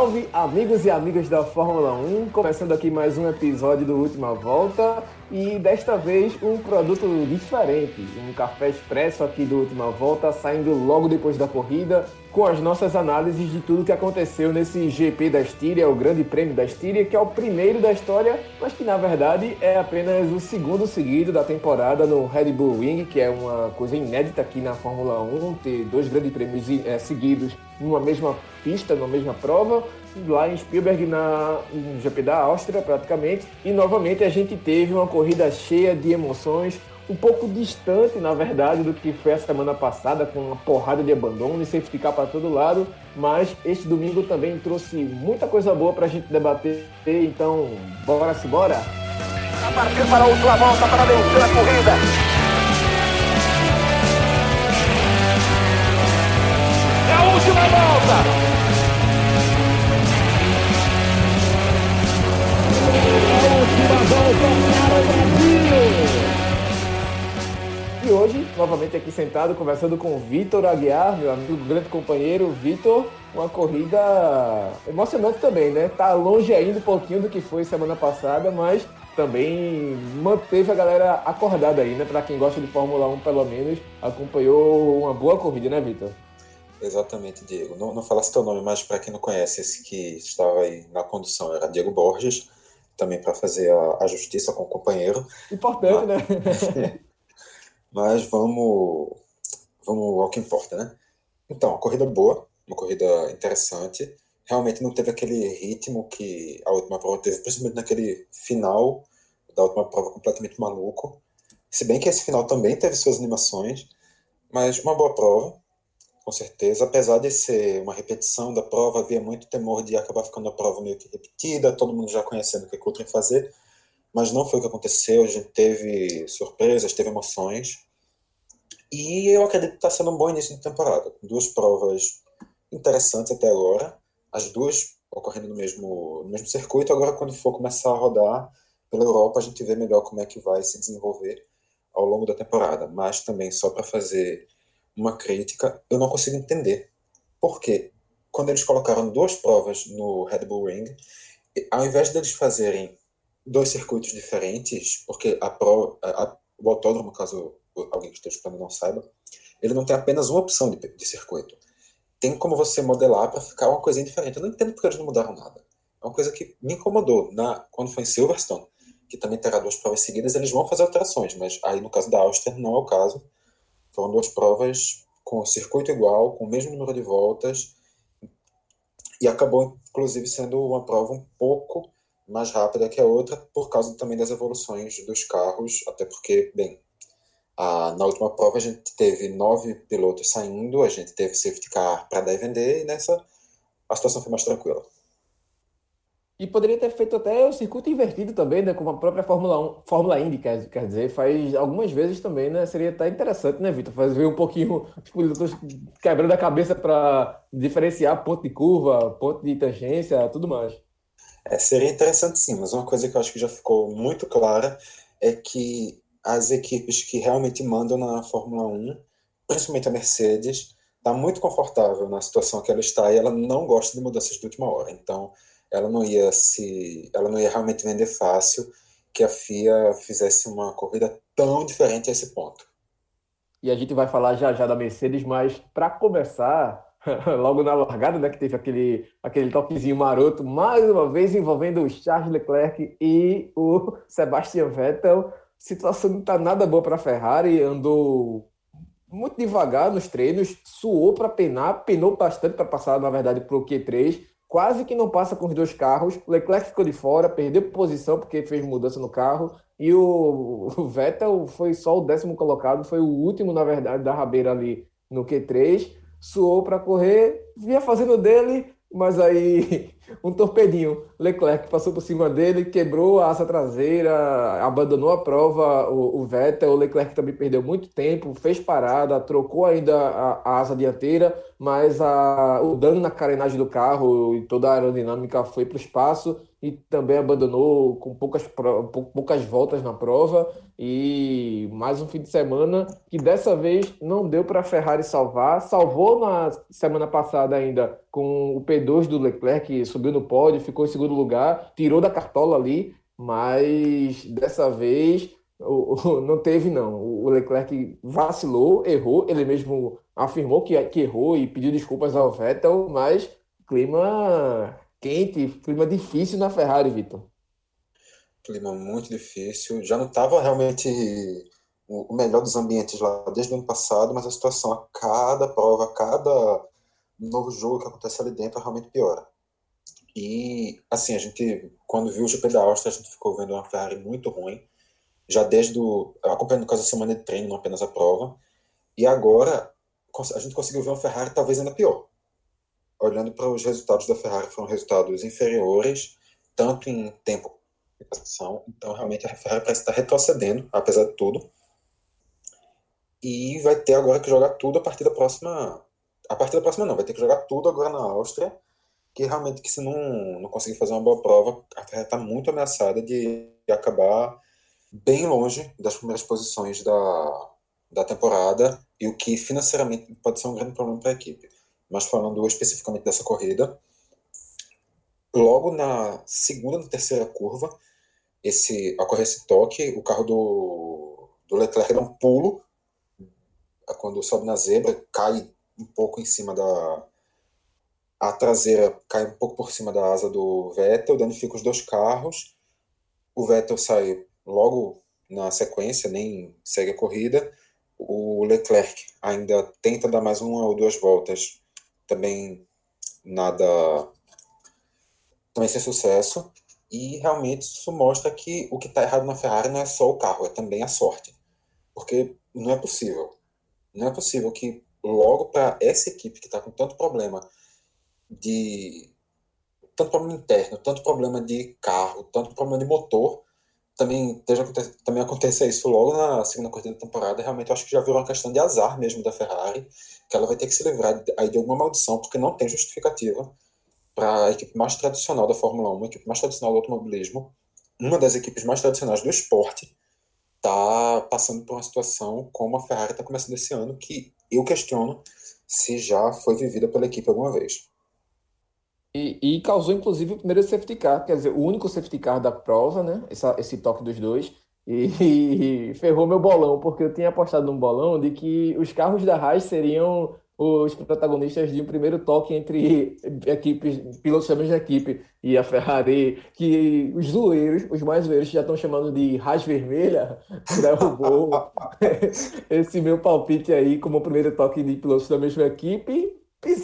salve, amigos e amigas da Fórmula 1, começando aqui mais um episódio do Última Volta. E desta vez um produto diferente, um café expresso aqui do Última Volta, saindo logo depois da corrida, com as nossas análises de tudo que aconteceu nesse GP da Estíria, o Grande Prêmio da Estíria, que é o primeiro da história, mas que na verdade é apenas o segundo seguido da temporada no Red Bull Ring, que é uma coisa inédita aqui na Fórmula 1, ter dois grandes prêmios é, seguidos numa mesma pista, numa mesma prova, lá em Spielberg, na, no GP da Áustria, praticamente. E novamente a gente teve uma corrida cheia de emoções, um pouco distante, na verdade, do que foi a semana passada, com uma porrada de abandono e safety car para todo lado. Mas este domingo também trouxe muita coisa boa para a gente debater. Então, bora se bora! A partir para a última volta para vencer a corrida. É última volta! Novamente aqui sentado, conversando com o Vitor Aguiar, meu amigo, grande companheiro. Vitor, uma corrida emocionante também, né? Tá longe ainda um pouquinho do que foi semana passada, mas também manteve a galera acordada aí, né? Para quem gosta de Fórmula 1, pelo menos, acompanhou uma boa corrida, né, Vitor? Exatamente, Diego. Não, não falasse teu nome, mas para quem não conhece, esse que estava aí na condução era Diego Borges também para fazer a, a, justiça com o companheiro. Importante, mas, né? mas vamos, vamos ao que importa, né? Então, corrida boa, uma corrida interessante. Realmente não teve aquele ritmo que a última prova teve, principalmente naquele final da última prova completamente maluco. Se bem que esse final também teve suas animações, mas uma boa prova com certeza. Apesar de ser uma repetição da prova, havia muito temor de acabar ficando a prova meio que repetida, todo mundo já conhecendo o que o outro ia fazer, mas não foi o que aconteceu. A gente teve surpresas, teve emoções. E eu acredito que está sendo um bom início de temporada. Duas provas interessantes até agora, as duas ocorrendo no mesmo, no mesmo circuito. Agora, quando for começar a rodar pela Europa, a gente vê melhor como é que vai se desenvolver ao longo da temporada. Mas também, só para fazer uma crítica, eu não consigo entender. Porque quando eles colocaram duas provas no Red Bull Ring, ao invés deles fazerem dois circuitos diferentes, porque a prova, a, o autódromo, caso alguém que esteja escutando não saiba, ele não tem apenas uma opção de, de circuito. Tem como você modelar para ficar uma coisinha diferente. Eu não entendo porque eles não mudaram nada. É uma coisa que me incomodou. Na, quando foi em Silverstone, que também terá duas provas seguidas, eles vão fazer alterações, mas aí no caso da Áustria não é o caso. Foram duas provas com circuito igual, com o mesmo número de voltas, e acabou, inclusive, sendo uma prova um pouco mais rápida que a outra, por causa também das evoluções dos carros, até porque, bem, a, na última prova a gente teve nove pilotos saindo, a gente teve safety car para dar e vender, e nessa a situação foi mais tranquila. E poderia ter feito até o circuito invertido também, né? Como a própria Fórmula 1, Fórmula Indy, quer, quer dizer, faz algumas vezes também, né? Seria até interessante, né, Vitor? Fazer um pouquinho os pilotos quebrando a cabeça para diferenciar ponto de curva, ponto de tangência, tudo mais. É, seria interessante sim, mas uma coisa que eu acho que já ficou muito clara é que as equipes que realmente mandam na Fórmula 1, principalmente a Mercedes, está muito confortável na situação que ela está e ela não gosta de mudanças de última hora. Então, ela não ia se, ela não ia realmente vender fácil que a FIA fizesse uma corrida tão diferente a esse ponto. E a gente vai falar já já da Mercedes, mas para começar, logo na largada, né, que teve aquele, aquele toquezinho maroto, mais uma vez envolvendo o Charles Leclerc e o Sebastian Vettel. Situação não está nada boa para a Ferrari, andou muito devagar nos treinos, suou para penar, penou bastante para passar, na verdade, para o Q3 quase que não passa com os dois carros. O Leclerc ficou de fora, perdeu posição porque fez mudança no carro. E o, o Vettel foi só o décimo colocado, foi o último, na verdade, da rabeira ali no Q3. Suou para correr, vinha fazendo dele, mas aí um torpedinho. Leclerc passou por cima dele, quebrou a asa traseira, abandonou a prova. O, o Vettel, o Leclerc também perdeu muito tempo, fez parada, trocou ainda a, a asa dianteira, mas a, o dano na carenagem do carro e toda a aerodinâmica foi para o espaço e também abandonou com poucas, poucas voltas na prova. E mais um fim de semana que dessa vez não deu para a Ferrari salvar. Salvou na semana passada ainda com o P2 do Leclerc, que subiu no pódio, ficou em segundo lugar, tirou da cartola ali, mas dessa vez o, o, não teve, não. O Leclerc vacilou, errou, ele mesmo afirmou que, que errou e pediu desculpas ao Vettel, mas clima quente, clima difícil na Ferrari, Vitor. Clima muito difícil. Já não estava realmente o melhor dos ambientes lá desde o ano passado, mas a situação a cada prova, a cada novo jogo que acontece ali dentro realmente piora. E, assim, a gente, quando viu o GP da Áustria, a gente ficou vendo uma Ferrari muito ruim, já desde o. acompanhando quase a semana de treino, não apenas a prova. E agora, a gente conseguiu ver uma Ferrari talvez ainda pior olhando para os resultados da Ferrari, foram resultados inferiores, tanto em tempo quanto Então, realmente, a Ferrari parece estar retrocedendo, apesar de tudo. E vai ter agora que jogar tudo a partir da próxima. A partir da próxima, não, vai ter que jogar tudo agora na Áustria. Que realmente, que se não, não conseguir fazer uma boa prova, a Ferrari está muito ameaçada de, acabar bem longe das primeiras posições da, da temporada, e o que financeiramente pode ser um grande problema para a equipe mas falando especificamente dessa corrida, logo na segunda e terceira curva, esse ocorre esse toque, o carro do, do Leclerc dá um pulo, quando sobe na zebra, cai um pouco em cima da. A traseira cai um pouco por cima da asa do Vettel, danifica os dois carros. O Vettel sai logo na sequência, nem segue a corrida. O Leclerc ainda tenta dar mais uma ou duas voltas também nada também sem sucesso e realmente isso mostra que o que está errado na Ferrari não é só o carro, é também a sorte, porque não é possível, não é possível que logo para essa equipe que está com tanto problema de tanto problema interno, tanto problema de carro, tanto problema de motor, também, esteja, também aconteça isso logo na segunda corrida da temporada, realmente acho que já virou uma questão de azar mesmo da Ferrari, que ela vai ter que se livrar aí de alguma maldição, porque não tem justificativa para a equipe mais tradicional da Fórmula 1, a equipe mais tradicional do automobilismo, uma das equipes mais tradicionais do esporte, tá passando por uma situação como a Ferrari está começando esse ano, que eu questiono se já foi vivida pela equipe alguma vez. E, e, causou, inclusive, o primeiro safety car, quer dizer, o único safety car da prova, né? Essa, esse toque dos dois. E, e, ferrou meu bolão, porque eu tinha apostado num bolão de que os carros da Haas seriam os protagonistas de um primeiro toque entre equipes, pilotos da mesma equipe e a Ferrari, que os zoeiros, os mais zoeiros, já estão chamando de Haas Vermelha, derrubou esse meu palpite aí como primeiro toque de pilotos da mesma equipe,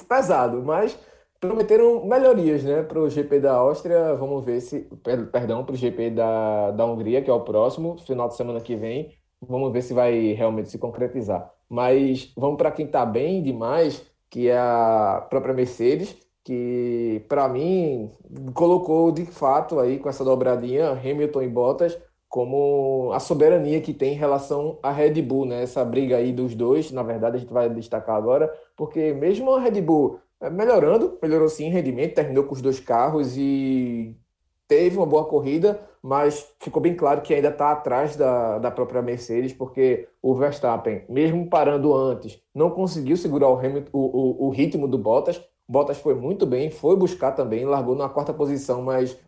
pesado, mas prometeram melhorias né, para o GP da Áustria. Vamos ver se. Perdão, para o GP da, da Hungria, que é o próximo, final de semana que vem. Vamos ver se vai realmente se concretizar. Mas vamos para quem está bem demais, que é a própria Mercedes, que para mim colocou de fato aí com essa dobradinha Hamilton e Bottas como a soberania que tem em relação à Red Bull, né? Essa briga aí dos dois, na verdade a gente vai destacar agora, porque mesmo a Red Bull melhorando, melhorou sim rendimento, terminou com os dois carros e teve uma boa corrida, mas ficou bem claro que ainda está atrás da, da própria Mercedes, porque o Verstappen, mesmo parando antes, não conseguiu segurar o, Hamilton, o, o, o ritmo do Bottas. Bottas foi muito bem, foi buscar também, largou na quarta posição, mas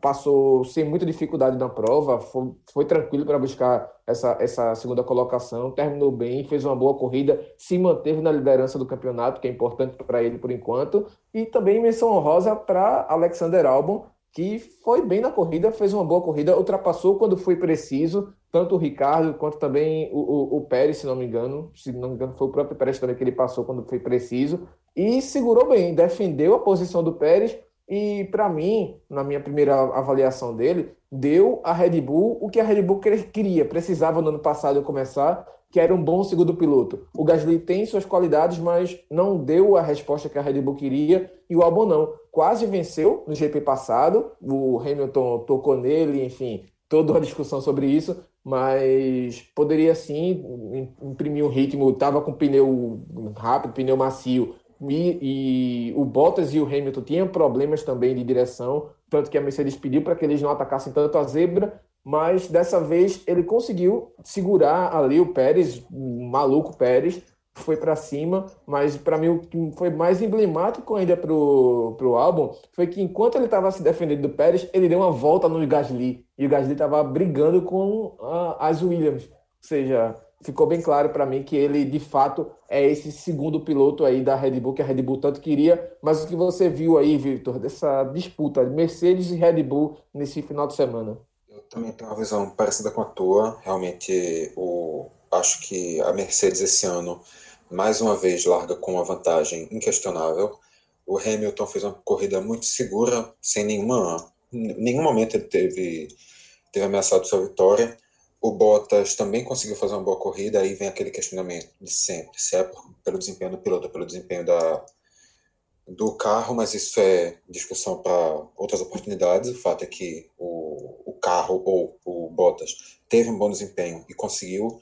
passou sem muita dificuldade na prova, foi, foi tranquilo para buscar essa, essa segunda colocação, terminou bem, fez uma boa corrida, se manteve na liderança do campeonato, que é importante para ele por enquanto, e também menção honrosa para Alexander Albon, que foi bem na corrida, fez uma boa corrida, ultrapassou quando foi preciso, tanto o Ricardo quanto também o, o, o Pérez, se não me engano, se não me engano foi o próprio Pérez também que ele passou quando foi preciso, e segurou bem, defendeu a posição do Pérez, e para mim, na minha primeira avaliação dele, deu a Red Bull o que a Red Bull queria, precisava no ano passado começar, que era um bom segundo piloto. O Gasly tem suas qualidades, mas não deu a resposta que a Red Bull queria e o Albon não. Quase venceu no GP passado, o Hamilton tocou nele, enfim, toda uma discussão sobre isso, mas poderia sim imprimir um ritmo, estava com pneu rápido, pneu macio, e, e, o Bottas e o Hamilton tinham problemas também de direção, tanto que a Mercedes pediu para que eles não atacassem tanto a zebra, mas dessa vez ele conseguiu segurar ali o Pérez, o maluco Pérez, foi para cima, mas para mim o que foi mais emblemático ainda para o álbum foi que enquanto ele estava se defendendo do Pérez, ele deu uma volta no Gasly, e o Gasly estava brigando com a, as Williams, ou seja, ficou bem claro para mim que ele de fato é esse segundo piloto aí da Red Bull que a Red Bull tanto queria, mas o que você viu aí, Victor, dessa disputa de Mercedes e Red Bull nesse final de semana? também tenho uma visão parecida com a tua. Realmente, o, acho que a Mercedes esse ano, mais uma vez, larga com uma vantagem inquestionável. O Hamilton fez uma corrida muito segura, sem nenhuma. Em nenhum momento ele teve, teve ameaçado sua vitória. O Bottas também conseguiu fazer uma boa corrida, aí vem aquele questionamento de sempre: se é pelo desempenho do piloto pelo desempenho da, do carro, mas isso é discussão para outras oportunidades. O fato é que o, o carro ou o Bottas teve um bom desempenho e conseguiu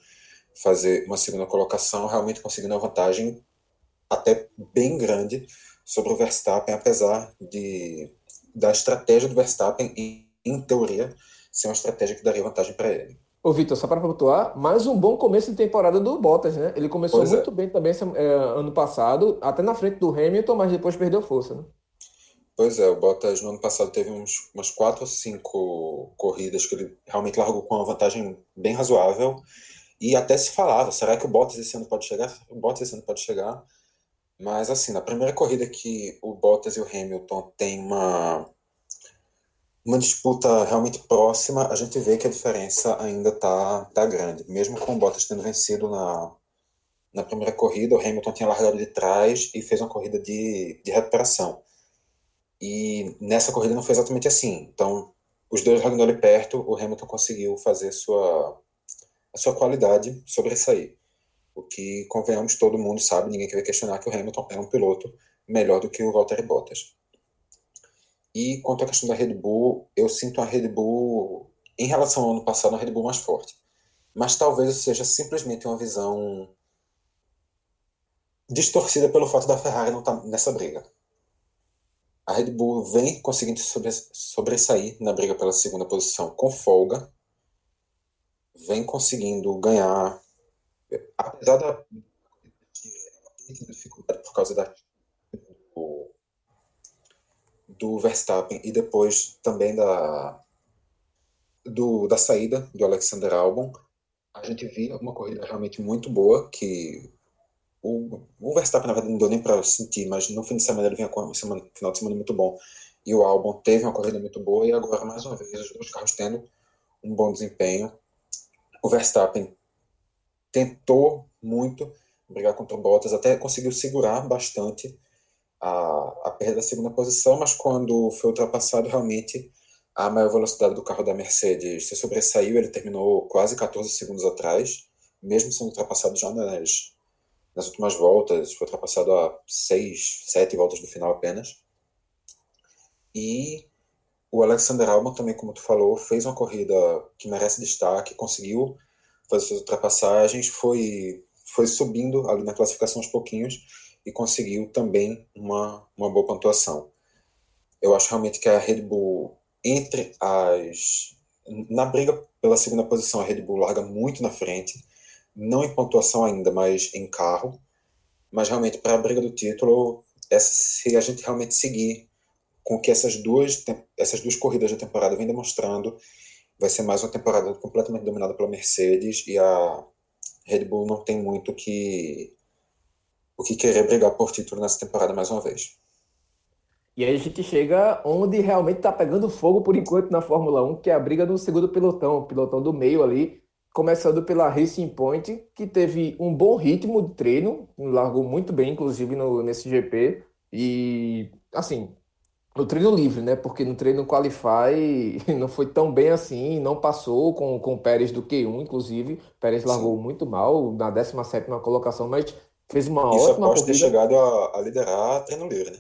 fazer uma segunda colocação, realmente conseguindo uma vantagem até bem grande sobre o Verstappen, apesar de da estratégia do Verstappen, em, em teoria, ser uma estratégia que daria vantagem para ele. Ô, Vitor, só para pontuar, mais um bom começo de temporada do Bottas, né? Ele começou pois é. muito é. bem também é, ano passado, até na frente do Hamilton, mas depois perdeu força, né? Pois é, o Bottas no ano passado teve uns, umas quatro ou cinco corridas que ele realmente largou com uma vantagem bem razoável. E até se falava, será que o Bottas esse ano pode chegar? O Bottas esse ano pode chegar. Mas assim, na primeira corrida que o Bottas e o Hamilton têm uma uma disputa realmente próxima, a gente vê que a diferença ainda está tá grande. Mesmo com o Bottas tendo vencido na, na primeira corrida, o Hamilton tinha largado de trás e fez uma corrida de, de recuperação. E nessa corrida não foi exatamente assim. Então, os dois largando ali perto, o Hamilton conseguiu fazer sua, a sua qualidade sobressair. O que, convenhamos, todo mundo sabe, ninguém quer questionar que o Hamilton é um piloto melhor do que o Valtteri Bottas. E quanto à questão da Red Bull, eu sinto a Red Bull, em relação ao ano passado, uma Red Bull mais forte. Mas talvez seja simplesmente uma visão distorcida pelo fato da Ferrari não estar tá nessa briga. A Red Bull vem conseguindo sobressair na briga pela segunda posição com folga, vem conseguindo ganhar, apesar da dificuldade por causa da do Verstappen e depois também da, do, da saída do Alexander Albon, a gente via uma corrida realmente muito boa, que o, o Verstappen, na verdade, não deu nem para sentir, mas no fim de semana ele vinha com um final de semana muito bom. E o Albon teve uma corrida muito boa, e agora, mais uma vez, os dois carros tendo um bom desempenho. O Verstappen tentou muito brigar contra o Bottas, até conseguiu segurar bastante a, a perda da segunda posição, mas quando foi ultrapassado, realmente a maior velocidade do carro da Mercedes se sobressaiu, ele terminou quase 14 segundos atrás, mesmo sendo ultrapassado já nas, nas últimas voltas, foi ultrapassado a 6, 7 voltas do final apenas. E o Alexander Albon também, como tu falou, fez uma corrida que merece destaque, conseguiu fazer suas ultrapassagens, foi, foi subindo ali na classificação aos pouquinhos, e conseguiu também uma, uma boa pontuação. Eu acho realmente que a Red Bull, entre as. Na briga pela segunda posição, a Red Bull larga muito na frente, não em pontuação ainda, mas em carro. Mas realmente, para a briga do título, essa, se a gente realmente seguir com que essas duas, essas duas corridas da temporada vem demonstrando, vai ser mais uma temporada completamente dominada pela Mercedes e a Red Bull não tem muito que o que querer brigar por título nessa temporada mais uma vez. E aí a gente chega onde realmente está pegando fogo por enquanto na Fórmula 1, que é a briga do segundo pelotão, o pelotão do meio ali, começando pela Racing Point, que teve um bom ritmo de treino, largou muito bem, inclusive, no, nesse GP. E, assim, no treino livre, né? Porque no treino Qualify não foi tão bem assim, não passou com, com o Pérez do Q1, inclusive. O Pérez largou muito mal na 17 colocação, mas fez uma Isso ótima após corrida. ter chegado a, a liderar treino livre, né?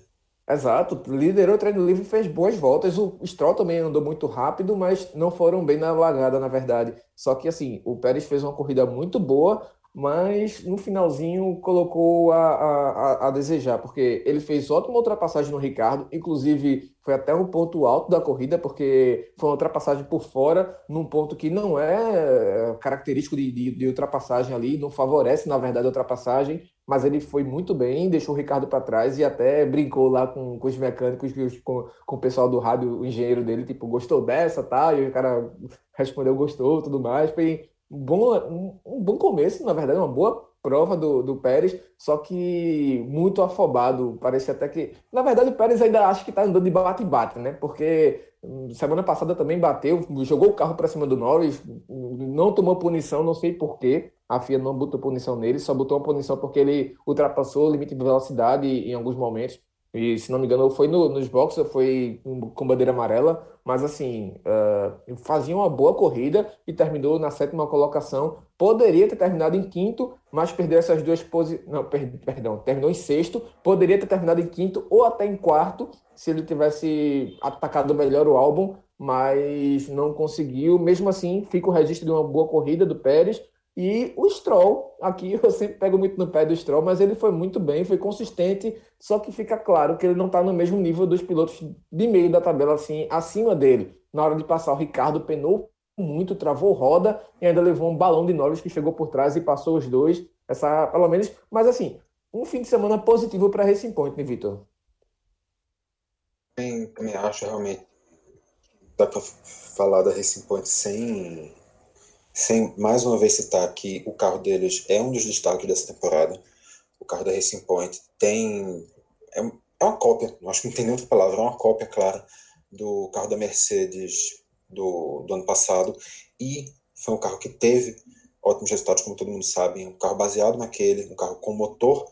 Exato, liderou o treino livre e fez boas voltas. O Stroll também andou muito rápido, mas não foram bem na largada, na verdade. Só que assim, o Pérez fez uma corrida muito boa, mas no finalzinho colocou a, a, a, desejar, porque ele fez ótima ultrapassagem no Ricardo, inclusive foi até um ponto alto da corrida, porque foi uma ultrapassagem por fora, num ponto que não é característico de, de, de ultrapassagem ali, não favorece, na verdade, a ultrapassagem, mas ele foi muito bem, deixou o Ricardo para trás e até brincou lá com, com os mecânicos, com, com o pessoal do rádio, o engenheiro dele, tipo, gostou dessa, tá? E o cara respondeu, gostou, tudo mais, foi um bom, um, bom começo, na verdade, uma boa prova do, do Pérez, só que muito afobado. Parece até que. Na verdade, o Pérez ainda acha que está andando de bate-bate, né? Porque hum, semana passada também bateu, jogou o carro para cima do Norris, não tomou punição, não sei porquê. A FIA não botou punição nele, só botou uma punição porque ele ultrapassou o limite de velocidade em alguns momentos. E se não me engano, foi no, nos boxes, foi com bandeira amarela, mas assim, uh, fazia uma boa corrida e terminou na sétima colocação. Poderia ter terminado em quinto, mas perdeu essas duas posições. Não, per perdão, terminou em sexto. Poderia ter terminado em quinto ou até em quarto, se ele tivesse atacado melhor o álbum, mas não conseguiu. Mesmo assim, fica o registro de uma boa corrida do Pérez e o Stroll, aqui eu sempre pego muito no pé do Stroll, mas ele foi muito bem, foi consistente, só que fica claro que ele não está no mesmo nível dos pilotos de meio da tabela, assim, acima dele. Na hora de passar, o Ricardo penou muito, travou roda e ainda levou um balão de Norris que chegou por trás e passou os dois. Essa, pelo menos, mas assim, um fim de semana positivo para Racing Point, né, Vitor? Também acho realmente. Dá para falar da Racing Point sem sem mais uma vez citar que o carro deles é um dos destaques dessa temporada. O carro da Racing Point tem. É, é uma cópia, acho que não tem outra palavra, é uma cópia, clara, do carro da Mercedes do, do ano passado. E foi um carro que teve ótimos resultados, como todo mundo sabe. Um carro baseado naquele, um carro com motor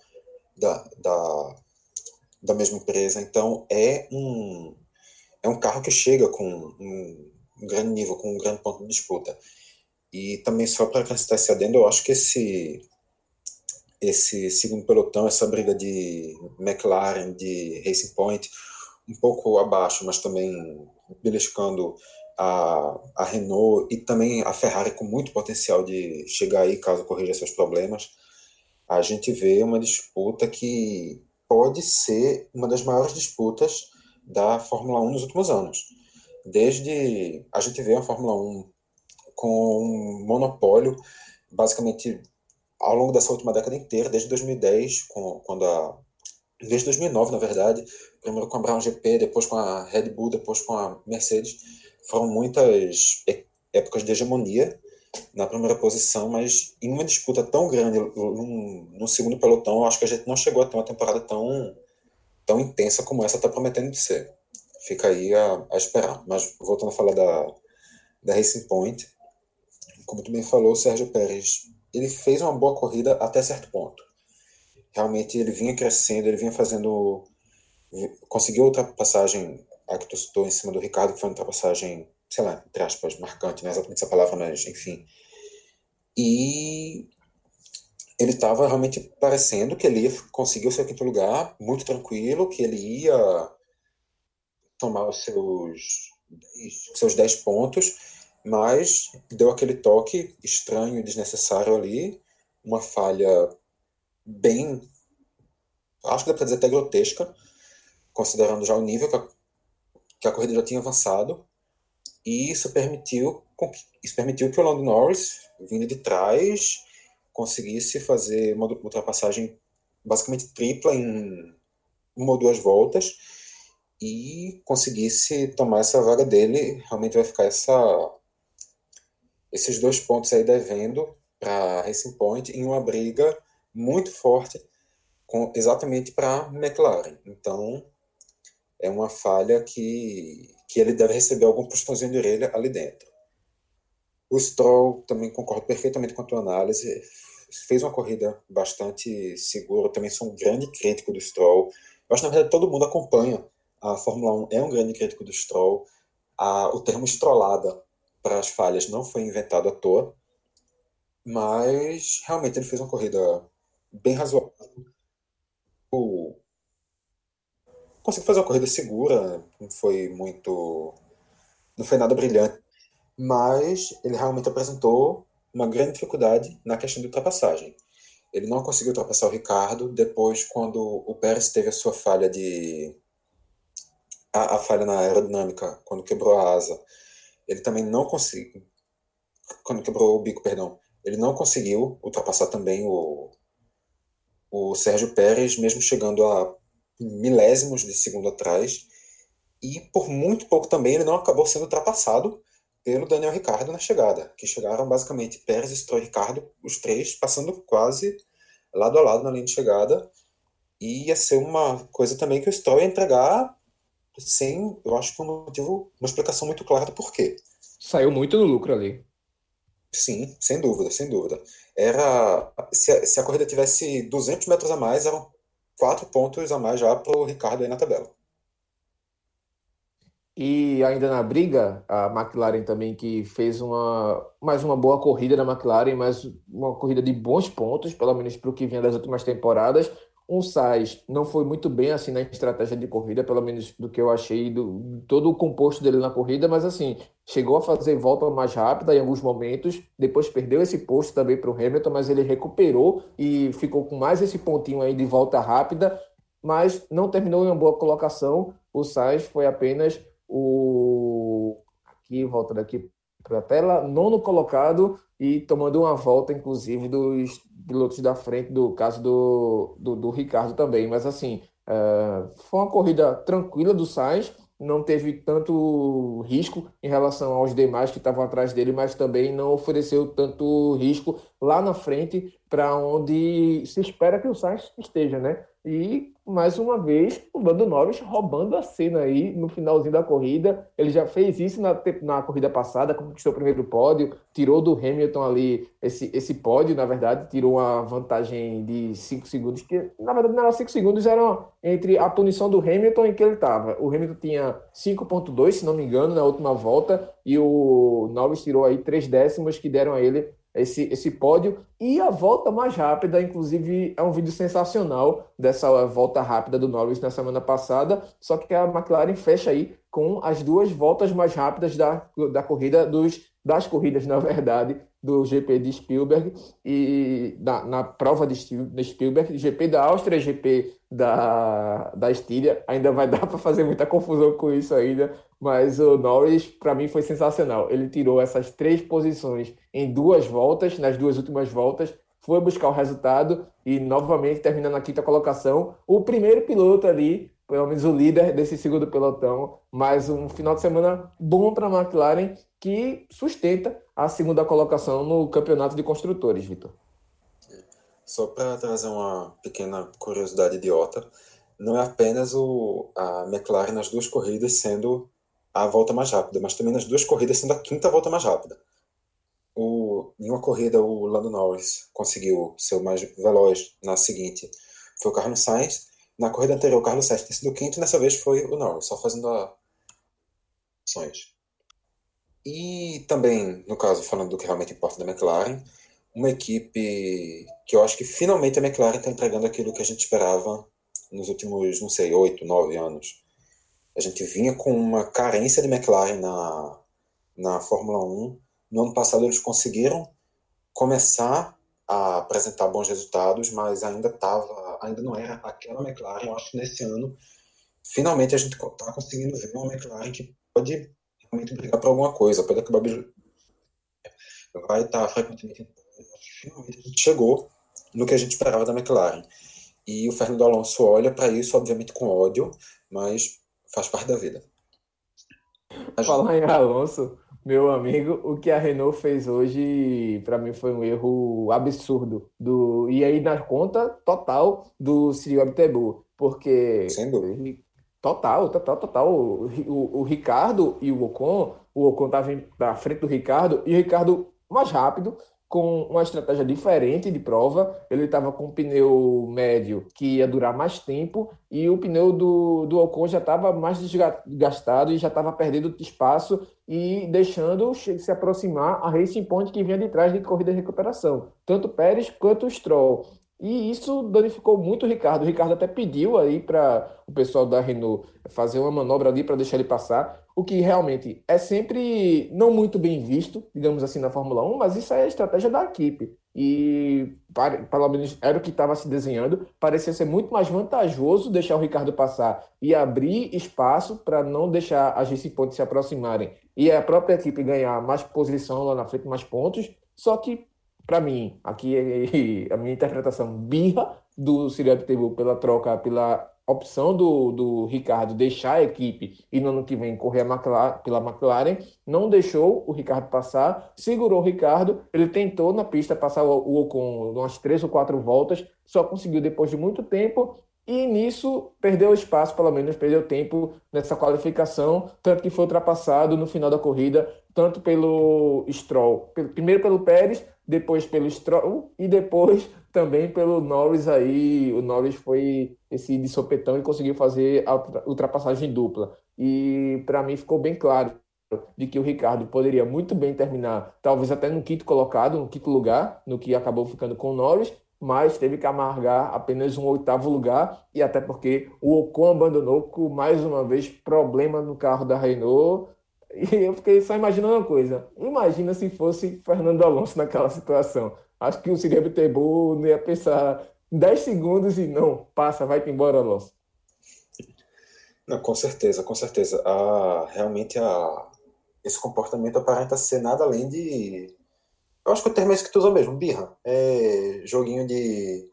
da, da, da mesma empresa. Então, é um, é um carro que chega com um, um grande nível, com um grande ponto de disputa. E também só para acrescentar esse adendo, eu acho que esse esse segundo pelotão, essa briga de McLaren, de Racing Point, um pouco abaixo, mas também beliscando a, a Renault e também a Ferrari com muito potencial de chegar aí caso corrija seus problemas, a gente vê uma disputa que pode ser uma das maiores disputas da Fórmula 1 nos últimos anos. Desde a gente vê a Fórmula 1 com um monopólio, basicamente ao longo dessa última década inteira, desde 2010, com, quando a, desde 2009, na verdade, primeiro com a Brown GP, depois com a Red Bull, depois com a Mercedes, foram muitas épocas de hegemonia na primeira posição, mas em uma disputa tão grande no, no segundo pelotão, acho que a gente não chegou a ter uma temporada tão, tão intensa como essa está prometendo de ser. Fica aí a, a esperar. Mas voltando a falar da, da Racing Point, como tu bem falou, o Sérgio Pérez, ele fez uma boa corrida até certo ponto. Realmente ele vinha crescendo, ele vinha fazendo. Conseguiu ultrapassagem, a que tu citou, em cima do Ricardo, que foi uma ultrapassagem, sei lá, entre aspas, marcante, não é exatamente essa palavra, mas enfim. E ele estava realmente parecendo que ele ia conseguir o seu quinto lugar muito tranquilo, que ele ia tomar os seus, seus 10 pontos mas deu aquele toque estranho e desnecessário ali, uma falha bem, acho que dá para dizer até grotesca, considerando já o nível que a, que a corrida já tinha avançado, e isso permitiu, isso permitiu que o Lando Norris, vindo de trás, conseguisse fazer uma ultrapassagem basicamente tripla em uma ou duas voltas e conseguisse tomar essa vaga dele, realmente vai ficar essa esses dois pontos aí devendo para Racing Point em uma briga muito forte com, exatamente para McLaren. Então, é uma falha que, que ele deve receber algum puxãozinho de orelha ali dentro. O Stroll, também concordo perfeitamente com a tua análise, fez uma corrida bastante segura. Eu também sou um grande crítico do Stroll. Eu acho que, na verdade, todo mundo acompanha a Fórmula 1 é um grande crítico do Stroll. O termo estrolada para as falhas não foi inventado à toa, mas realmente ele fez uma corrida bem razoável. O, conseguiu fazer uma corrida segura, não foi muito. não foi nada brilhante, mas ele realmente apresentou uma grande dificuldade na questão de ultrapassagem. Ele não conseguiu ultrapassar o Ricardo. Depois, quando o Pérez teve a sua falha de. A, a, falha na aerodinâmica, quando quebrou a asa, ele também não conseguiu. Quando quebrou o bico, perdão. Ele não conseguiu ultrapassar também o, o Sérgio Pérez, mesmo chegando a milésimos de segundo atrás. E por muito pouco também ele não acabou sendo ultrapassado pelo Daniel Ricardo na chegada, que chegaram basicamente Pérez, Stroll e Ricardo, os três passando quase lado a lado na linha de chegada. E ia ser uma coisa também que o Stroll ia entregar sem, eu acho que um motivo, uma explicação muito clara do porquê. Saiu muito no lucro ali. Sim, sem dúvida, sem dúvida. Era se a, se a corrida tivesse 200 metros a mais, eram quatro pontos a mais já para o Ricardo aí na tabela. E ainda na briga, a McLaren também que fez uma mais uma boa corrida da McLaren, mas uma corrida de bons pontos, pelo menos para o que vinha das últimas temporadas. Um Sainz não foi muito bem assim na estratégia de corrida, pelo menos do que eu achei do todo o composto dele na corrida, mas assim, chegou a fazer volta mais rápida em alguns momentos, depois perdeu esse posto também para o Hamilton, mas ele recuperou e ficou com mais esse pontinho aí de volta rápida, mas não terminou em uma boa colocação. O Sainz foi apenas o aqui volta daqui para a tela, nono colocado e tomando uma volta, inclusive, dos pilotos da frente, do caso do, do, do Ricardo também. Mas, assim, uh, foi uma corrida tranquila do Sainz, não teve tanto risco em relação aos demais que estavam atrás dele, mas também não ofereceu tanto risco lá na frente para onde se espera que o Sainz esteja, né? E, mais uma vez, o Lando Norris roubando a cena aí no finalzinho da corrida. Ele já fez isso na, na corrida passada, conquistou o primeiro pódio, tirou do Hamilton ali esse, esse pódio, na verdade, tirou uma vantagem de 5 segundos, que na verdade não era 5 segundos, eram entre a punição do Hamilton e que ele estava. O Hamilton tinha 5,2, se não me engano, na última volta, e o Norris tirou aí 3 décimos que deram a ele esse, esse pódio. E a volta mais rápida, inclusive, é um vídeo sensacional dessa volta rápida do Norris na semana passada. Só que a McLaren fecha aí com as duas voltas mais rápidas da, da corrida, dos, das corridas, na verdade, do GP de Spielberg e na, prova de Spielberg, GP da Áustria, GP da, da Estíria. Ainda vai dar para fazer muita confusão com isso ainda, mas o Norris, para mim, foi sensacional. Ele tirou essas três posições em duas voltas, nas duas últimas voltas, foi buscar o resultado e novamente terminando na quinta colocação. O primeiro piloto ali, pelo menos o líder desse segundo pelotão, mais um final de semana bom para a McLaren que sustenta a segunda colocação no campeonato de construtores, Vitor. Só para trazer uma pequena curiosidade idiota, não é apenas o, a McLaren nas duas corridas sendo a volta mais rápida, mas também nas duas corridas sendo a quinta volta mais rápida. O, em uma corrida, o Lando Norris conseguiu ser o mais veloz, na seguinte foi o Carlos Sainz. Na corrida anterior, o Carlos Sainz tinha sido quinto, nessa vez foi o Norris, só fazendo a. E também, no caso, falando do que realmente importa da McLaren, uma equipe que eu acho que finalmente a McLaren está entregando aquilo que a gente esperava nos últimos, não sei, oito, nove anos. A gente vinha com uma carência de McLaren na, na Fórmula 1. No ano passado eles conseguiram começar a apresentar bons resultados, mas ainda tava, ainda não era aquela McLaren. Eu acho que nesse ano, finalmente a gente está conseguindo ver uma McLaren que pode realmente brigar por alguma coisa, pode acabar vai estar frequentemente finalmente a gente chegou no que a gente esperava da McLaren. E o Fernando Alonso olha para isso, obviamente, com ódio, mas faz parte da vida. Falar em Alonso, meu amigo, o que a Renault fez hoje, para mim, foi um erro absurdo. Do, e aí, na conta total do Cyril Abtebu, porque. Sem dúvida. Total, total, total. O, o, o Ricardo e o Ocon, o Ocon estava na frente do Ricardo, e o Ricardo mais rápido, com uma estratégia diferente de prova. Ele estava com um pneu médio que ia durar mais tempo e o pneu do, do Ocon já estava mais desgastado e já estava perdendo espaço e deixando se aproximar a Racing Point que vinha de trás de corrida de recuperação, tanto Pérez quanto Stroll. E isso danificou muito o Ricardo. O Ricardo até pediu aí para o pessoal da Renault fazer uma manobra ali para deixar ele passar, o que realmente é sempre não muito bem visto, digamos assim, na Fórmula 1, mas isso é a estratégia da equipe. E, pelo menos, era o que estava se desenhando. Parecia ser muito mais vantajoso deixar o Ricardo passar e abrir espaço para não deixar as Racing Points se aproximarem e a própria equipe ganhar mais posição lá na frente, mais pontos. Só que para mim, aqui é a minha interpretação birra do Cyril Abtebu pela troca, pela opção do, do Ricardo deixar a equipe e no ano que vem correr McLaren, pela McLaren, não deixou o Ricardo passar, segurou o Ricardo, ele tentou na pista passar o, o Ocon umas três ou quatro voltas, só conseguiu depois de muito tempo e nisso perdeu espaço, pelo menos perdeu tempo nessa qualificação, tanto que foi ultrapassado no final da corrida, tanto pelo Stroll, primeiro pelo Pérez, depois pelo Stroll e depois também pelo Norris aí. O Norris foi esse de sopetão e conseguiu fazer a ultrapassagem dupla. E para mim ficou bem claro de que o Ricardo poderia muito bem terminar, talvez até no quinto colocado, no quinto lugar, no que acabou ficando com o Norris, mas teve que amargar apenas um oitavo lugar, e até porque o Ocon abandonou com mais uma vez problema no carro da Renault, e eu fiquei só imaginando uma coisa. Imagina se fosse Fernando Alonso naquela situação. Acho que o Siri Bittencourt não ia pensar 10 segundos e não, passa, vai-te embora, Alonso. Não, com certeza, com certeza. Ah, realmente a, esse comportamento aparenta ser nada além de. Eu acho que o termo é esse que tu usa mesmo, birra. É joguinho de.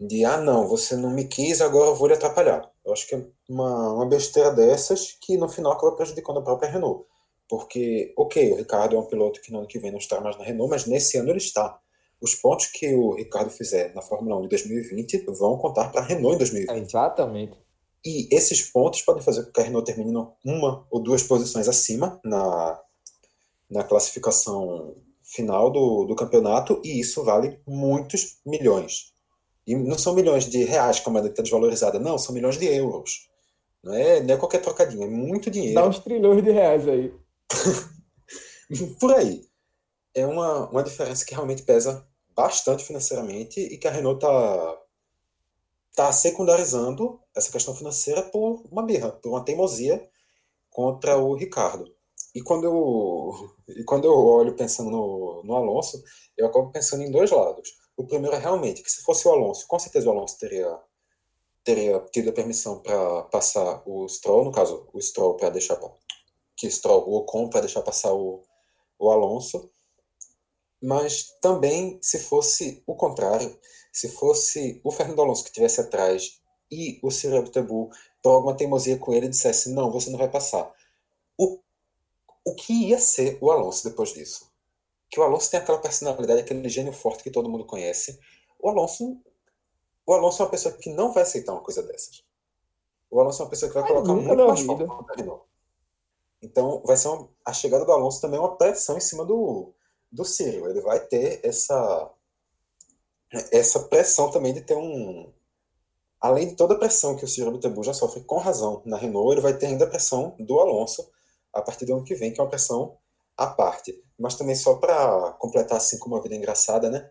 De ah, não, você não me quis, agora eu vou lhe atrapalhar. Eu acho que é uma, uma besteira dessas que no final acaba prejudicando a própria Renault. Porque, ok, o Ricardo é um piloto que no ano que vem não está mais na Renault, mas nesse ano ele está. Os pontos que o Ricardo fizer na Fórmula 1 de 2020 vão contar para a Renault em 2020. Exatamente. E esses pontos podem fazer com que a Renault termine uma ou duas posições acima na, na classificação final do, do campeonato, e isso vale muitos milhões. E não são milhões de reais, como a está desvalorizada, não, são milhões de euros. Não é, não é qualquer trocadinho, é muito dinheiro. Dá uns trilhões de reais aí. Por aí. É uma, uma diferença que realmente pesa bastante financeiramente e que a Renault está tá secundarizando essa questão financeira por uma birra, por uma teimosia contra o Ricardo. E quando eu, e quando eu olho pensando no, no Alonso, eu acabo pensando em dois lados. O primeiro é realmente que se fosse o Alonso, com certeza o Alonso teria, teria tido a permissão para passar o Stroll, no caso, o Stroll para deixar que Stroll, o Ocon para deixar passar o, o Alonso. Mas também, se fosse o contrário, se fosse o Fernando Alonso que estivesse atrás e o Cyril Abtebu, por alguma teimosia com ele, dissesse: Não, você não vai passar. O, o que ia ser o Alonso depois disso? Que o Alonso tem aquela personalidade, aquele gênio forte que todo mundo conhece. O Alonso, o Alonso é uma pessoa que não vai aceitar uma coisa dessas. O Alonso é uma pessoa que vai colocar muito mais vida. foco Então, vai ser uma, a chegada do Alonso também é uma pressão em cima do, do Círio. Ele vai ter essa essa pressão também de ter um além de toda a pressão que o Ciro Butebu já sofre com razão na Renault, ele vai ter ainda a pressão do Alonso a partir do ano que vem, que é uma pressão à parte. Mas também só para completar assim com uma vida engraçada, né?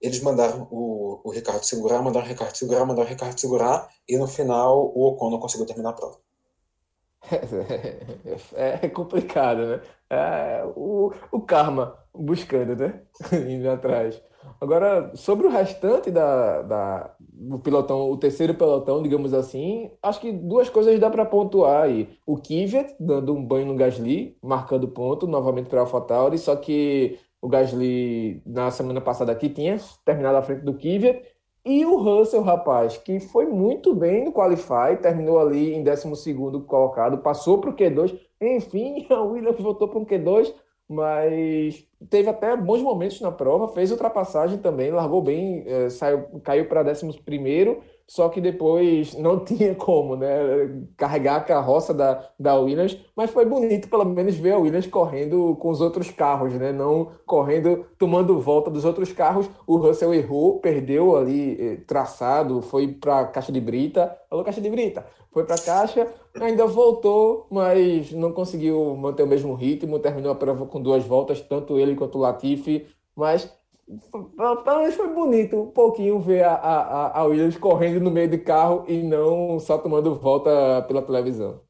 Eles mandaram o, o Ricardo segurar, mandaram o Ricardo segurar, mandaram o Ricardo segurar, e no final o Ocon não conseguiu terminar a prova. É, é complicado, né? É o, o karma buscando, né? Indo atrás. Agora, sobre o restante da, da, do pelotão, o terceiro pelotão, digamos assim, acho que duas coisas dá para pontuar aí. O Kvyat dando um banho no Gasly, marcando ponto novamente para AlphaTauri, só que o Gasly na semana passada aqui tinha terminado à frente do Kvyat, e o Russell, rapaz, que foi muito bem no Qualify, terminou ali em 12 colocado, passou para o Q2, enfim, a Williams voltou para o Q2, mas teve até bons momentos na prova, fez ultrapassagem também, largou bem, é, saiu, caiu para 11 só que depois não tinha como, né? Carregar a carroça da, da Williams, mas foi bonito pelo menos ver a Williams correndo com os outros carros, né? Não correndo, tomando volta dos outros carros. O Russell errou, perdeu ali eh, traçado, foi para a caixa de brita. Alô, caixa de brita! Foi para a caixa, ainda voltou, mas não conseguiu manter o mesmo ritmo, terminou a prova com duas voltas, tanto ele quanto o Latifi, mas pelo menos foi bonito um pouquinho ver a, a, a Williams correndo no meio de carro e não só tomando volta pela televisão.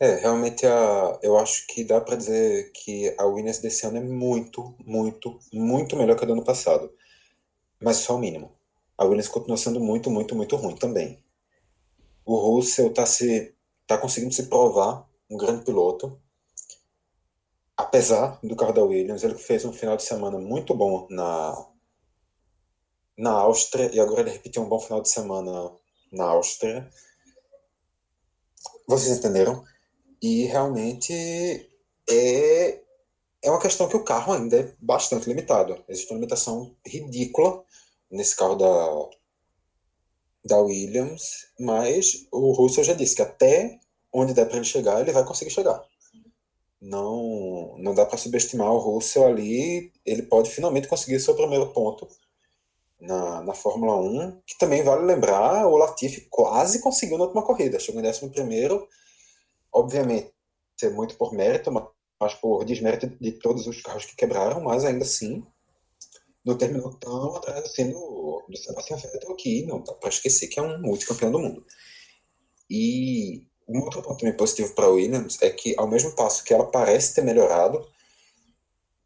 É, realmente a, eu acho que dá para dizer que a Williams desse ano é muito, muito, muito melhor que a do ano passado. Mas só o mínimo. A Williams continua sendo muito, muito, muito ruim também. O Russell está se, tá conseguindo se provar um grande piloto apesar do da Williams, ele fez um final de semana muito bom na, na Áustria, e agora ele repetiu um bom final de semana na Áustria. Vocês entenderam? E realmente é, é uma questão que o carro ainda é bastante limitado. Existe uma limitação ridícula nesse carro da, da Williams, mas o Russell já disse que até onde der para ele chegar, ele vai conseguir chegar não, não dá para subestimar o Russell ali. Ele pode finalmente conseguir seu primeiro ponto na, na Fórmula 1, que também vale lembrar, o Latifi quase conseguiu na última corrida, chegou em 11 primeiro, obviamente, ser muito por mérito, mas por desmérito de todos os carros que quebraram, mas ainda assim, não terminou tão atrás assim do, do Sebastian Vettel, que não dá para esquecer que é um multicampeão do mundo. E um outro ponto também positivo para a Williams é que, ao mesmo passo que ela parece ter melhorado,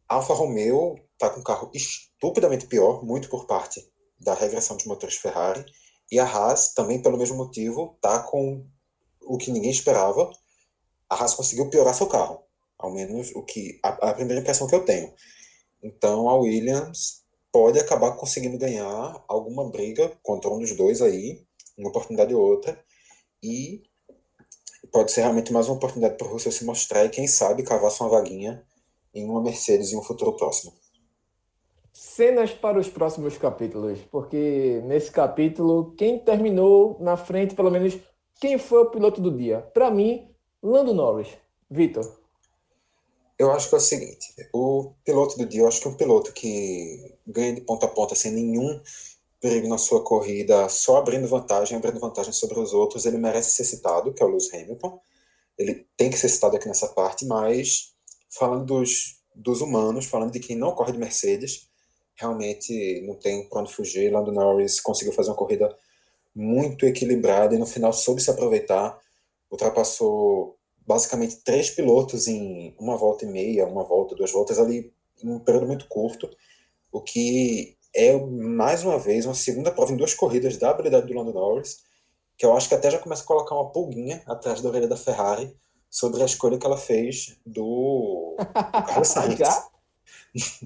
a Alfa Romeo está com um carro estupidamente pior, muito por parte da regressão dos motores Ferrari, e a Haas, também pelo mesmo motivo, está com o que ninguém esperava. A Haas conseguiu piorar seu carro, ao menos o que a, a primeira impressão que eu tenho. Então a Williams pode acabar conseguindo ganhar alguma briga contra um dos dois aí, uma oportunidade ou outra, e pode ser realmente mais uma oportunidade para o Russell se mostrar e, quem sabe, cavar sua vaguinha em uma Mercedes em um futuro próximo. Cenas para os próximos capítulos, porque nesse capítulo, quem terminou na frente, pelo menos, quem foi o piloto do dia? Para mim, Lando Norris. Vitor. Eu acho que é o seguinte: o piloto do dia, eu acho que é um piloto que ganha de ponta a ponta sem nenhum perigo na sua corrida, só abrindo vantagem, abrindo vantagem sobre os outros, ele merece ser citado, que é o Lewis Hamilton. Ele tem que ser citado aqui nessa parte, mas falando dos, dos humanos, falando de quem não corre de Mercedes, realmente não tem para onde fugir. Lando Norris conseguiu fazer uma corrida muito equilibrada e no final soube se aproveitar, ultrapassou basicamente três pilotos em uma volta e meia, uma volta, duas voltas ali em um período muito curto, o que é mais uma vez uma segunda prova em duas corridas da habilidade do Lando Norris, que eu acho que até já começa a colocar uma pulguinha atrás da orelha da Ferrari sobre a escolha que ela fez do, do Carlos Sainz.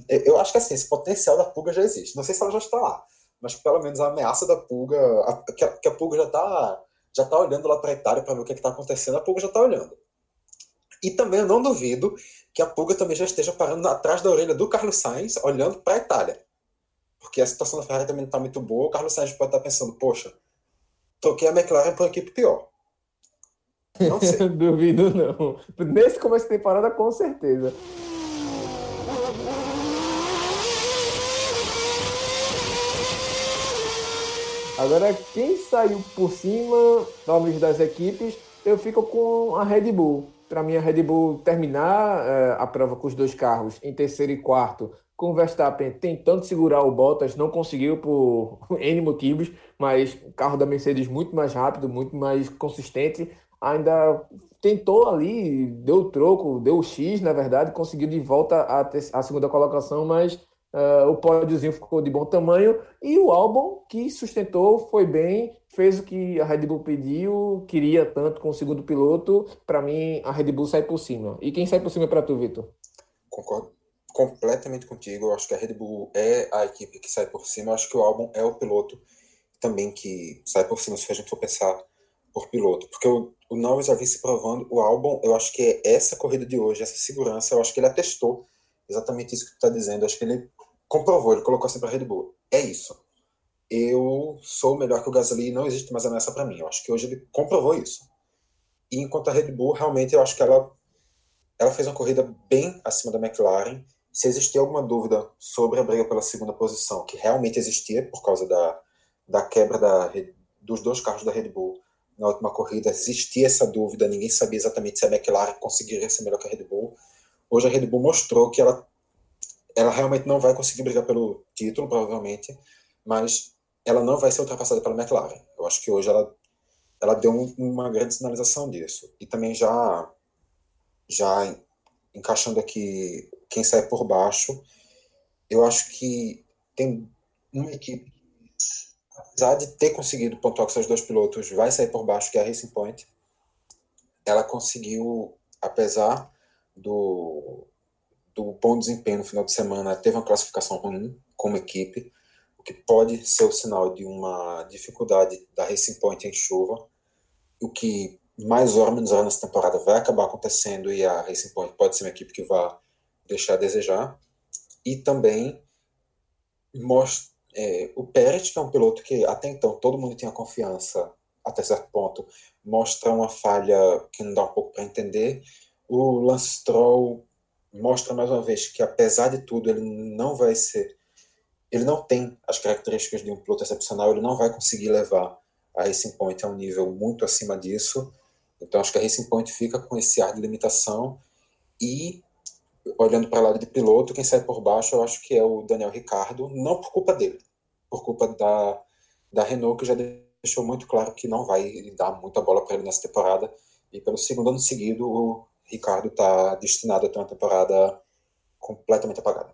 eu acho que assim, esse potencial da pulga já existe. Não sei se ela já está lá, mas pelo menos a ameaça da pulga, a, que, a, que, a, pulga já está já tá olhando lá para a Itália para ver o que é está acontecendo, a pulga já está olhando. E também eu não duvido que a pulga também já esteja parando atrás da orelha do Carlos Sainz, olhando para a Itália porque a situação da Ferrari também não está muito boa. O Carlos Sainz pode estar tá pensando, poxa, troquei a McLaren por uma equipe pior. Não sei. Duvido não. Nesse começo de temporada, com certeza. Agora, quem saiu por cima, nomes das equipes, eu fico com a Red Bull. Para mim, a Red Bull terminar é, a prova com os dois carros em terceiro e quarto com o Verstappen tentando segurar o Bottas, não conseguiu por N motivos, mas o carro da Mercedes muito mais rápido, muito mais consistente, ainda tentou ali, deu troco, deu X, na verdade, conseguiu de volta a, a segunda colocação, mas uh, o pódiozinho ficou de bom tamanho, e o álbum que sustentou, foi bem, fez o que a Red Bull pediu, queria tanto com o segundo piloto, para mim a Red Bull sai por cima. E quem sai por cima para tu, Vitor? Concordo completamente contigo. Eu acho que a Red Bull é a equipe que sai por cima. Eu acho que o álbum é o piloto também que sai por cima, se a gente for pensar por piloto. Porque o, o Norris já vem se provando. O álbum, eu acho que é essa corrida de hoje, essa segurança, eu acho que ele atestou exatamente isso que tu está dizendo. Eu acho que ele comprovou, ele colocou assim para a Red Bull. É isso. eu sou melhor que o Gasly não existe mais ameaça para mim. Eu acho que hoje ele comprovou isso. E enquanto a Red Bull, realmente, eu acho que ela, ela fez uma corrida bem acima da McLaren. Se existia alguma dúvida sobre a briga pela segunda posição, que realmente existia por causa da, da quebra da, dos dois carros da Red Bull na última corrida, existia essa dúvida, ninguém sabia exatamente se a McLaren conseguiria ser melhor que a Red Bull. Hoje a Red Bull mostrou que ela, ela realmente não vai conseguir brigar pelo título, provavelmente, mas ela não vai ser ultrapassada pela McLaren. Eu acho que hoje ela, ela deu um, uma grande sinalização disso. E também já, já encaixando aqui quem sai por baixo, eu acho que tem uma equipe apesar de ter conseguido pontuar com seus dois pilotos, vai sair por baixo, que é a Racing Point. Ela conseguiu, apesar do, do bom desempenho no final de semana, teve uma classificação ruim como equipe, o que pode ser o sinal de uma dificuldade da Racing Point em chuva, o que mais ou menos nessa temporada vai acabar acontecendo e a Racing Point pode ser uma equipe que vai deixar a desejar. E também mostra é, o Pérez, que é um piloto que até então todo mundo tinha confiança até certo ponto, mostra uma falha que não dá um pouco para entender. O Lance Stroll mostra mais uma vez que apesar de tudo ele não vai ser, ele não tem as características de um piloto excepcional, ele não vai conseguir levar a Racing Point a um nível muito acima disso. Então acho que a Racing Point fica com esse ar de limitação e olhando para o lado de piloto, quem sai por baixo eu acho que é o Daniel Ricardo, não por culpa dele, por culpa da, da Renault, que já deixou muito claro que não vai dar muita bola para ele nessa temporada. E pelo segundo ano seguido, o Ricardo está destinado a ter uma temporada completamente apagada.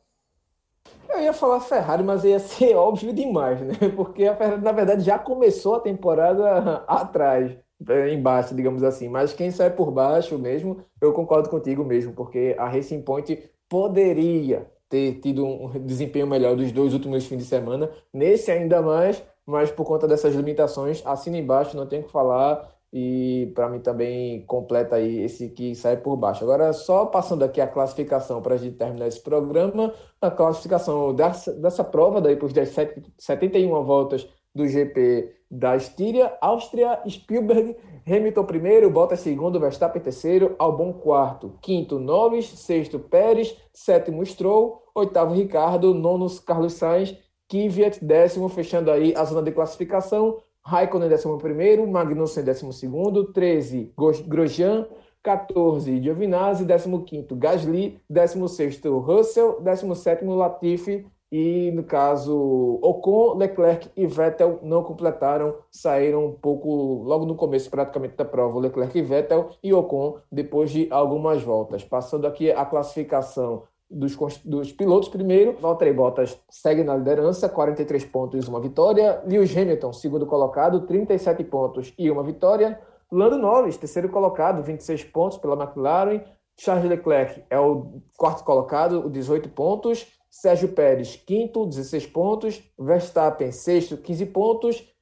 Eu ia falar Ferrari, mas ia ser óbvio demais, né? Porque a Ferrari, na verdade, já começou a temporada atrás. É, embaixo, digamos assim. Mas quem sai por baixo mesmo, eu concordo contigo mesmo, porque a Racing Point poderia ter tido um desempenho melhor dos dois últimos fins de semana, nesse ainda mais, mas por conta dessas limitações, assina embaixo, não tem o que falar, e para mim também completa aí esse que sai por baixo. Agora, só passando aqui a classificação para a gente terminar esse programa, a classificação dessa, dessa prova, daí por 71 voltas do GP da Estíria, Áustria, Spielberg, Hamilton primeiro, Bottas segundo, Verstappen terceiro, Albon quarto, quinto Norris, sexto Pérez, sétimo Stroll, oitavo Ricardo, nono Carlos Sainz, Kvyat décimo, fechando aí a zona de classificação, Raikkonen décimo primeiro, Magnussen décimo segundo, 13 Grosjean, 14 Giovinazzi, 15 Gasly, 16 Russell, 17 Latifi, e no caso Ocon, Leclerc e Vettel não completaram, saíram um pouco logo no começo praticamente da prova, Leclerc e Vettel e Ocon depois de algumas voltas. Passando aqui a classificação dos, dos pilotos primeiro, Valtteri Bottas segue na liderança, 43 pontos e uma vitória, Lewis Hamilton, segundo colocado, 37 pontos e uma vitória, Lando Norris, terceiro colocado, 26 pontos pela McLaren, Charles Leclerc é o quarto colocado, 18 pontos, Sérgio Pérez, quinto, 16 pontos. Verstappen, sexto, 15 pontos.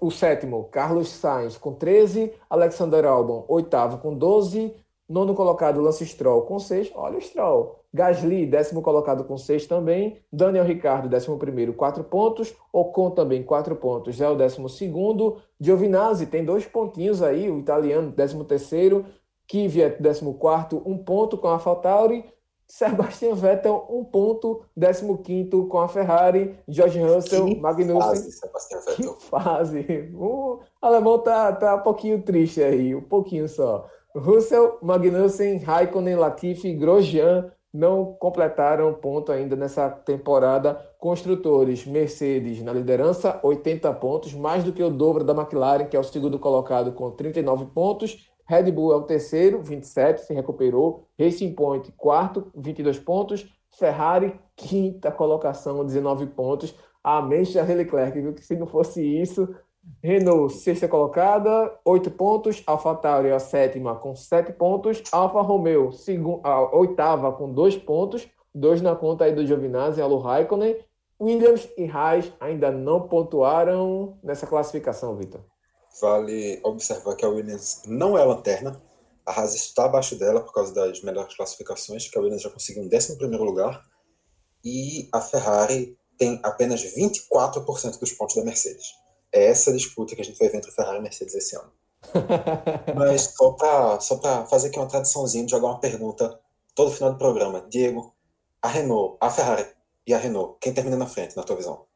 O sétimo, Carlos Sainz, com 13. Alexander Albon, oitavo, com 12. Nono colocado, Lance Stroll, com 6. Olha o Stroll. Gasly, décimo colocado, com 6 também. Daniel Ricardo, décimo primeiro, 4 pontos. Ocon também, 4 pontos, é o décimo segundo. Giovinazzi tem dois pontinhos aí, o italiano, décimo terceiro. Kvyat, décimo quarto, um ponto com a AlphaTauri. Sebastian Vettel, um ponto, 15 com a Ferrari, George Russell, que Magnussen. Fase, Sebastian Vettel. Que fase! O alemão tá, tá um pouquinho triste aí, um pouquinho só. Russell, Magnussen, Raikkonen, Latifi, Grosjean não completaram ponto ainda nessa temporada. Construtores, Mercedes na liderança, 80 pontos, mais do que o dobro da McLaren, que é o segundo colocado com 39 pontos. Red Bull é o terceiro, 27, se recuperou. Racing Point, quarto, 22 pontos. Ferrari, quinta colocação, 19 pontos. Amém, Charles Leclerc, viu que se não fosse isso. Renault, sexta colocada, 8 pontos. AlphaTauri, a sétima, com 7 pontos. Alfa Romeo, a oitava, com 2 pontos. Dois na conta aí do Giovinazzi e Alu Raikkonen. Williams e Haas ainda não pontuaram nessa classificação, Vitor. Vale observar que a Williams não é a lanterna. A Haas está abaixo dela por causa das melhores classificações, que a Williams já conseguiu um 11 lugar. E a Ferrari tem apenas 24% dos pontos da Mercedes. É essa disputa que a gente vai ver entre Ferrari e Mercedes esse ano. Mas só para só fazer aqui uma tradiçãozinha de jogar uma pergunta todo final do programa. Diego, a Renault, a Ferrari e a Renault, quem termina na frente, na tua visão?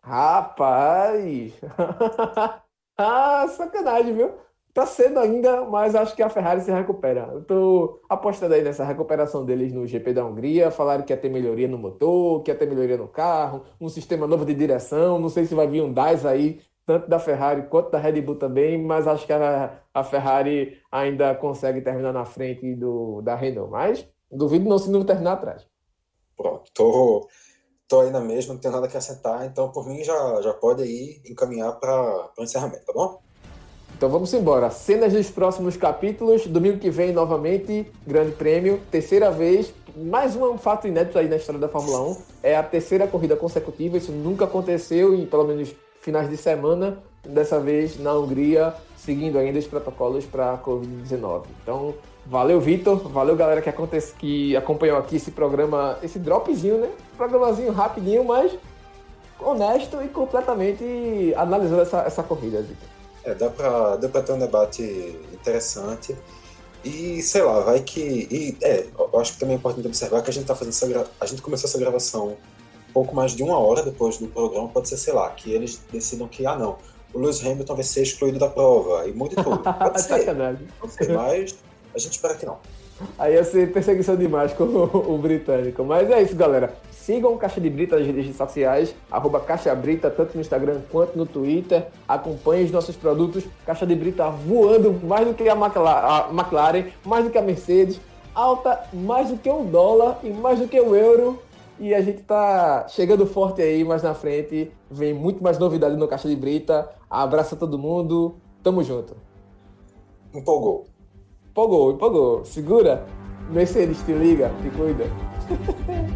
Rapaz! ah, sacanagem, viu? Tá cedo ainda, mas acho que a Ferrari se recupera. Eu tô apostando aí nessa recuperação deles no GP da Hungria. Falaram que ia ter melhoria no motor, que ia ter melhoria no carro, um sistema novo de direção. Não sei se vai vir um DAS aí, tanto da Ferrari quanto da Red Bull também, mas acho que a, a Ferrari ainda consegue terminar na frente do, da Renault. Mas duvido não se não terminar atrás. Pronto, tô, tô aí na mesma, não tenho nada que acrescentar, então por mim já, já pode aí encaminhar para o encerramento, tá bom? Então vamos embora. Cenas dos próximos capítulos. Domingo que vem, novamente, Grande Prêmio. Terceira vez. Mais um fato inédito aí na história da Fórmula 1. É a terceira corrida consecutiva. Isso nunca aconteceu em pelo menos finais de semana. Dessa vez na Hungria, seguindo ainda os protocolos para a Covid-19. Então, valeu, Vitor. Valeu, galera que, acontece, que acompanhou aqui esse programa, esse dropzinho, né? Programazinho rapidinho, mas honesto e completamente analisando essa, essa corrida, Vitor. É, dá pra, dá pra ter um debate interessante. E sei lá, vai que. E, é, eu acho que também é importante observar que a gente tá fazendo essa gra... A gente começou essa gravação um pouco mais de uma hora depois do programa, pode ser, sei lá, que eles decidam que, ah não, o Lewis Hamilton vai ser excluído da prova e mude tudo. Pode ser. Pode ser, mas a gente espera que não. Aí ia ser perseguição demais com o, o britânico. Mas é isso, galera. Sigam o Caixa de Brita nas redes sociais, arroba Caixa Brita, tanto no Instagram quanto no Twitter. Acompanhe os nossos produtos. Caixa de Brita voando mais do que a McLaren, mais do que a Mercedes, alta mais do que o dólar e mais do que o euro. E a gente tá chegando forte aí mais na frente. Vem muito mais novidade no Caixa de Brita. Abraço a todo mundo. Tamo junto. Empolgou. Empolgou, empolgou. Segura. Mercedes, te liga, te cuida.